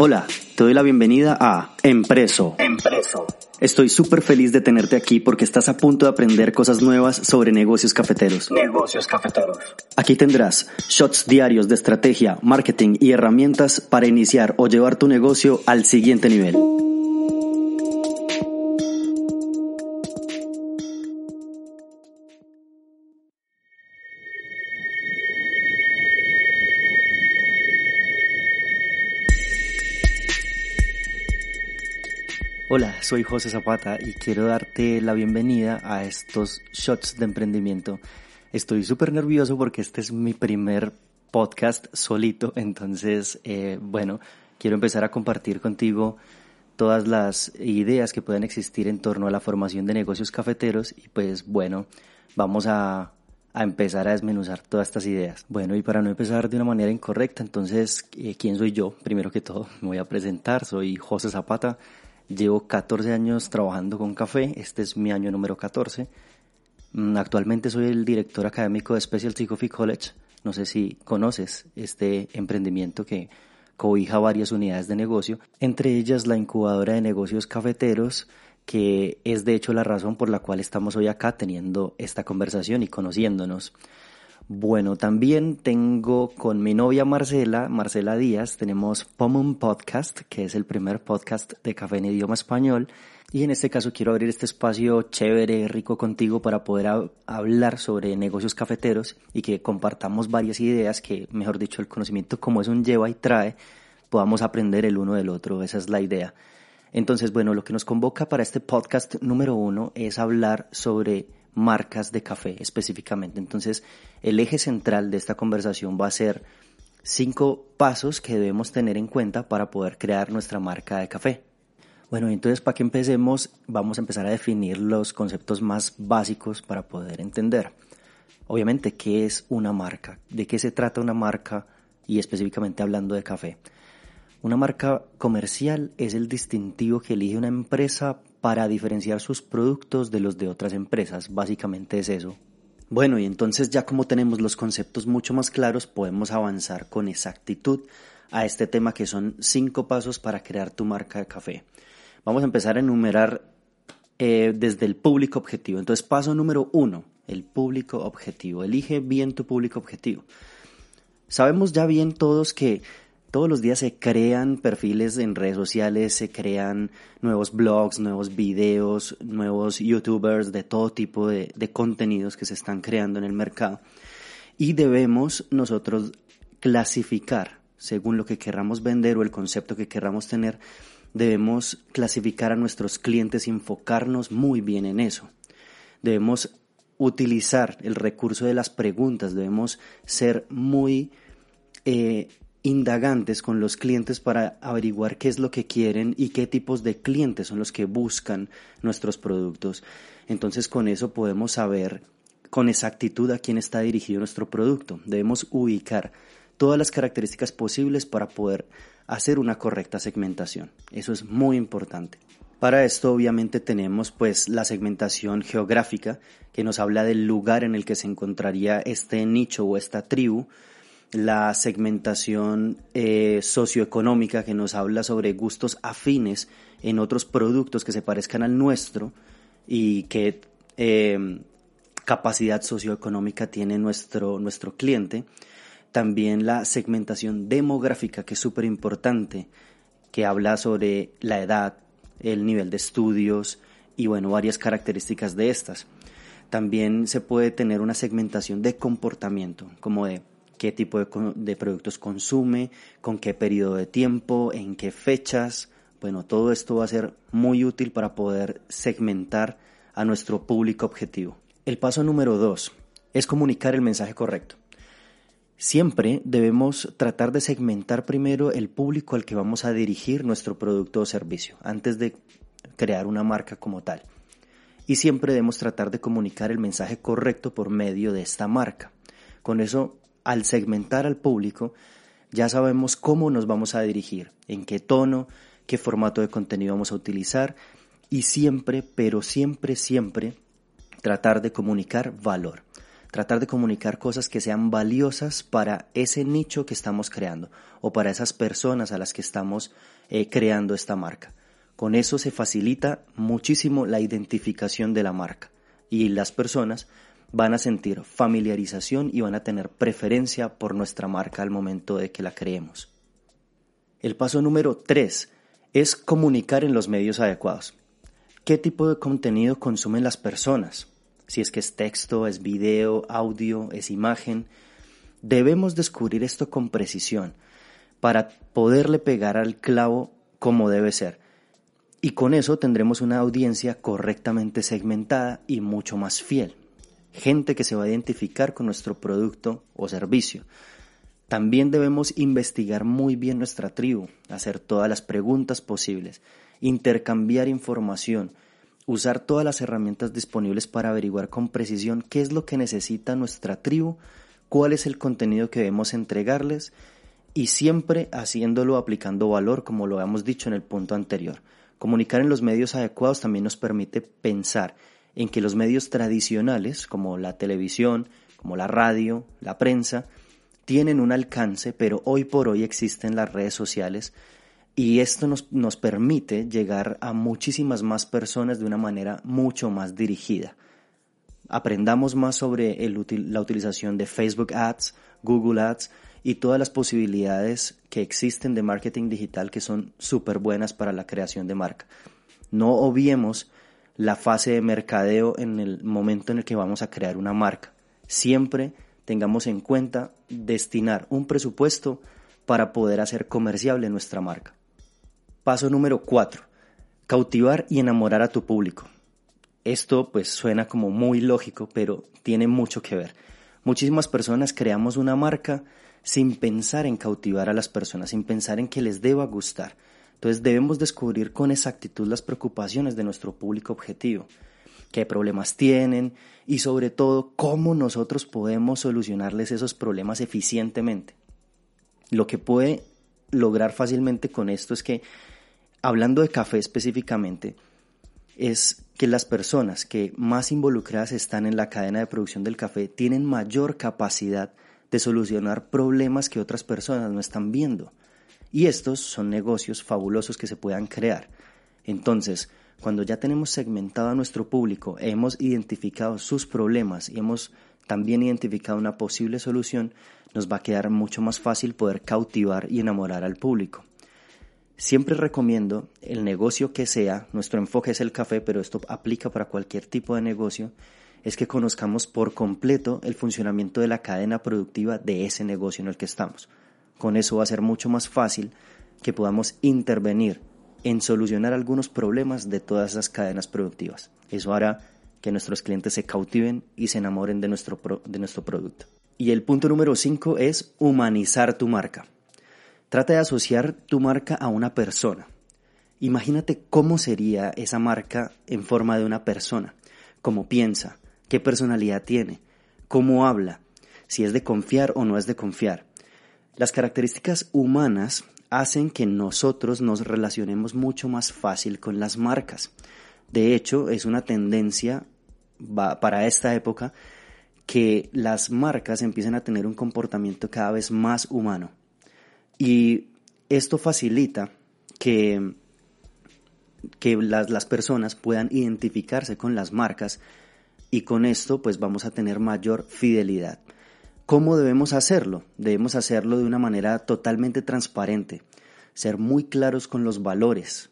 Hola, te doy la bienvenida a Empreso. Empreso. Estoy súper feliz de tenerte aquí porque estás a punto de aprender cosas nuevas sobre negocios cafeteros. Negocios cafeteros. Aquí tendrás shots diarios de estrategia, marketing y herramientas para iniciar o llevar tu negocio al siguiente nivel. Hola, soy José Zapata y quiero darte la bienvenida a estos shots de emprendimiento. Estoy súper nervioso porque este es mi primer podcast solito, entonces, eh, bueno, quiero empezar a compartir contigo todas las ideas que pueden existir en torno a la formación de negocios cafeteros y pues bueno, vamos a, empezar a desmenuzar todas estas ideas. Bueno, y para no empezar de una manera incorrecta, entonces, eh, ¿quién soy yo? Primero que todo, me voy a presentar, soy José Zapata Llevo 14 años trabajando con café, este es mi año número 14. Mm, actualmente soy el director académico de Specialty Coffee College. No sé si conoces este emprendimiento que cobija varias unidades de negocio, entre ellas la incubadora de negocios cafeteros, que es de hecho la razón por la cual estamos hoy acá teniendo esta conversación y conociéndonos. Bueno, también tengo con mi novia Marcela, Marcela Díaz, tenemos Pomum Podcast, que es el primer podcast de café en idioma español. Y en este caso quiero abrir este espacio chévere, rico contigo para poder hablar sobre negocios cafeteros y que compartamos varias ideas que, mejor dicho, el conocimiento como es un lleva y trae, podamos aprender el uno del otro. Esa es la idea. Entonces, bueno, lo que nos convoca para este podcast número uno es hablar sobre marcas de café específicamente. Entonces, el eje central de esta conversación va a ser cinco pasos que debemos tener en cuenta para poder crear nuestra marca de café. Bueno, entonces para que empecemos, vamos a empezar a definir los conceptos más básicos para poder entender. Obviamente, ¿qué es una marca? ¿De qué se trata una marca? Y específicamente hablando de café. Una marca comercial es el distintivo que elige una empresa para diferenciar sus productos de los de otras empresas. Básicamente es eso. Bueno, y entonces ya como tenemos los conceptos mucho más claros, podemos avanzar con exactitud a este tema que son cinco pasos para crear tu marca de café. Vamos a empezar a enumerar eh, desde el público objetivo. Entonces, paso número uno, el público objetivo. Elige bien tu público objetivo. Sabemos ya bien todos que todos los días se crean perfiles en redes sociales, se crean nuevos blogs, nuevos videos, nuevos youtubers de todo tipo de, contenidos que se están creando en el mercado. Y debemos nosotros clasificar, según lo que querramos vender o el concepto que querramos tener, debemos clasificar a nuestros clientes y enfocarnos muy bien en eso. Debemos utilizar el recurso de las preguntas, debemos ser muy eh, indagantes con los clientes para averiguar qué es lo que quieren y qué tipos de clientes son los que buscan nuestros productos. Entonces con eso podemos saber con exactitud a quién está dirigido nuestro producto. Debemos ubicar todas las características posibles para poder hacer una correcta segmentación. Eso es muy importante. Para esto obviamente tenemos pues la segmentación geográfica que nos habla del lugar en el que se encontraría este nicho o esta tribu la segmentación eh, socioeconómica que nos habla sobre gustos afines en otros productos que se parezcan al nuestro y qué em, capacidad socioeconómica tiene nuestro, nuestro cliente. También la segmentación demográfica, que es súper importante, que habla sobre la edad, el nivel de estudios y bueno, varias características de estas. También se puede tener una segmentación de comportamiento, como de qué tipo de, productos consume, con qué periodo de tiempo, en qué fechas. Bueno, todo esto va a ser muy útil para poder segmentar a nuestro público objetivo. El paso número dos es comunicar el mensaje correcto. Siempre debemos tratar de segmentar primero el público al que vamos a dirigir nuestro producto o servicio antes de crear una marca como tal. y siempre debemos tratar de comunicar el mensaje correcto por medio de esta marca. Con eso, al segmentar al público, ya sabemos cómo nos vamos a dirigir, en qué tono, qué formato de contenido vamos a utilizar y siempre, pero siempre, siempre tratar de comunicar valor. Tratar de comunicar cosas que sean valiosas para ese nicho que estamos creando o para esas personas a las que estamos eh, creando esta marca. Con eso se facilita muchísimo la identificación de la marca y las personas van a sentir familiarización y van a tener preferencia por nuestra marca al momento de que la creemos. El paso número 3 es comunicar en los medios adecuados. ¿Qué tipo de contenido consumen las personas? Si es que es texto, es video, audio, es imagen. Debemos descubrir esto con precisión para poderle pegar al clavo como debe ser. Y con eso tendremos una audiencia correctamente segmentada y mucho más fiel gente que se va a identificar con nuestro producto o servicio. También debemos investigar muy bien nuestra tribu, hacer todas las preguntas posibles, intercambiar información, usar todas las herramientas disponibles para averiguar con precisión qué es lo que necesita nuestra tribu, cuál es el contenido que debemos entregarles y siempre haciéndolo aplicando valor como lo habíamos dicho en el punto anterior. Comunicar en los medios adecuados también nos permite pensar en que los medios tradicionales, como la televisión, como la radio, la prensa, tienen un alcance, pero hoy por hoy existen las redes sociales y esto nos, nos permite llegar a muchísimas más personas de una manera mucho más dirigida. Aprendamos más sobre la utilización de Facebook Ads, Google Ads y todas las posibilidades que existen de marketing digital que son súper buenas para la creación de marca. No obviemos la fase de mercadeo en el momento en el que vamos a crear una marca. Siempre tengamos en cuenta destinar un presupuesto para poder hacer comerciable nuestra marca. Paso número 4. Cautivar y enamorar a tu público. Esto pues suena como muy lógico, pero tiene mucho que ver. Muchísimas personas creamos una marca sin pensar en cautivar a las personas, sin pensar en que les deba gustar. Entonces debemos descubrir con exactitud las preocupaciones de nuestro público objetivo, qué problemas tienen y sobre todo cómo nosotros podemos solucionarles esos problemas eficientemente. Lo que puede lograr fácilmente con esto es que, hablando de café específicamente, es que las personas que más involucradas están en la cadena de producción del café tienen mayor capacidad de solucionar problemas que otras personas no están viendo. Y estos son negocios fabulosos que se puedan crear. Entonces, cuando ya tenemos segmentado a nuestro público, hemos identificado sus problemas y hemos también identificado una posible solución, nos va a quedar mucho más fácil poder cautivar y enamorar al público. Siempre recomiendo el negocio que sea, nuestro enfoque es el café, pero esto aplica para cualquier tipo de negocio, es que conozcamos por completo el funcionamiento de la cadena productiva de ese negocio en el que estamos. Con eso va a ser mucho más fácil que podamos intervenir en solucionar algunos problemas de todas esas cadenas productivas. Eso hará que nuestros clientes se cautiven y se enamoren de nuestro, de nuestro producto. Y el punto número 5 es humanizar tu marca. Trata de asociar tu marca a una persona. Imagínate cómo sería esa marca en forma de una persona, cómo piensa, qué personalidad tiene, cómo habla, si es de confiar o no es de confiar, las características humanas hacen que nosotros nos relacionemos mucho más fácil con las marcas. De hecho, es una tendencia para esta época que las marcas empiecen a tener un comportamiento cada vez más humano. Y esto facilita que, que las, las personas puedan identificarse con las marcas y con esto pues vamos a tener mayor fidelidad. ¿Cómo debemos hacerlo? Debemos hacerlo de una manera totalmente transparente, ser muy claros con los valores,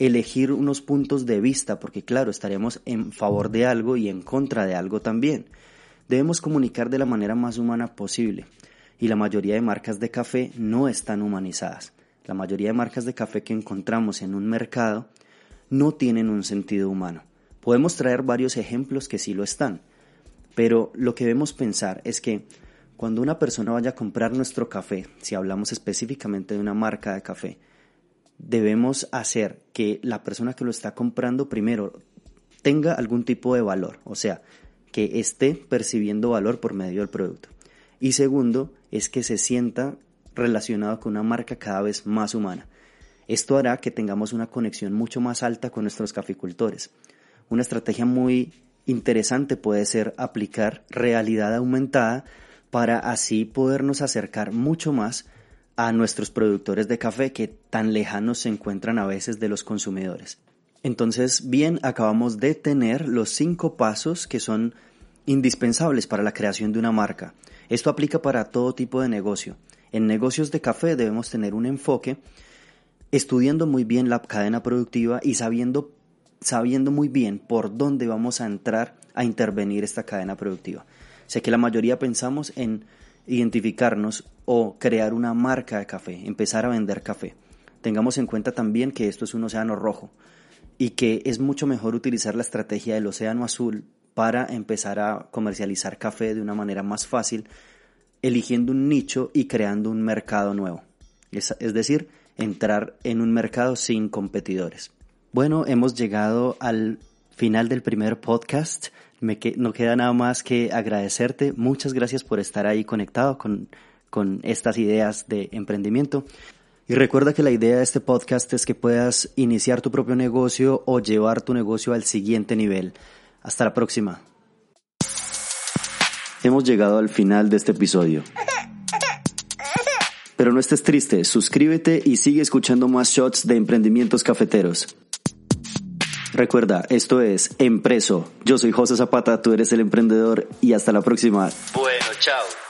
elegir unos puntos de vista, porque claro, estaremos en favor de algo y en contra de algo también. Debemos comunicar de la manera más humana posible, y la mayoría de marcas de café no están humanizadas. La mayoría de marcas de café que encontramos en un mercado no tienen un sentido humano. Podemos traer varios ejemplos que sí lo están, pero lo que debemos pensar es que cuando una persona vaya a comprar nuestro café, si hablamos específicamente de una marca de café, debemos hacer que la persona que lo está comprando primero tenga algún tipo de valor, o sea, que esté percibiendo valor por medio del producto. Y segundo, es que se sienta relacionado con una marca cada vez más humana. Esto hará que tengamos una conexión mucho más alta con nuestros caficultores. Una estrategia muy interesante puede ser aplicar realidad aumentada para así podernos acercar mucho más a nuestros productores de café que tan lejanos se encuentran a veces de los consumidores. Entonces, bien, acabamos de tener los cinco pasos que son indispensables para la creación de una marca. Esto aplica para todo tipo de negocio. En negocios de café debemos tener un enfoque estudiando muy bien la cadena productiva y sabiendo, sabiendo muy bien por dónde vamos a entrar a intervenir esta cadena productiva. Sé que la mayoría pensamos en identificarnos o crear una marca de café, empezar a vender café. Tengamos en cuenta también que esto es un océano rojo y que es mucho mejor utilizar la estrategia del océano azul para empezar a comercializar café de una manera más fácil, eligiendo un nicho y creando un mercado nuevo. Es, decir, entrar en un mercado sin competidores. Bueno, hemos llegado al final del primer podcast. Me no queda nada más que agradecerte. Muchas gracias por estar ahí conectado con, con estas ideas de emprendimiento. Y recuerda que la idea de este podcast es que puedas iniciar tu propio negocio o llevar tu negocio al siguiente nivel. Hasta la próxima. Hemos llegado al final de este episodio. Pero no estés triste, suscríbete y sigue escuchando más shots de emprendimientos cafeteros. Recuerda, esto es Empreso. Yo soy José Zapata, tú eres el emprendedor y hasta la próxima. Bueno, chao.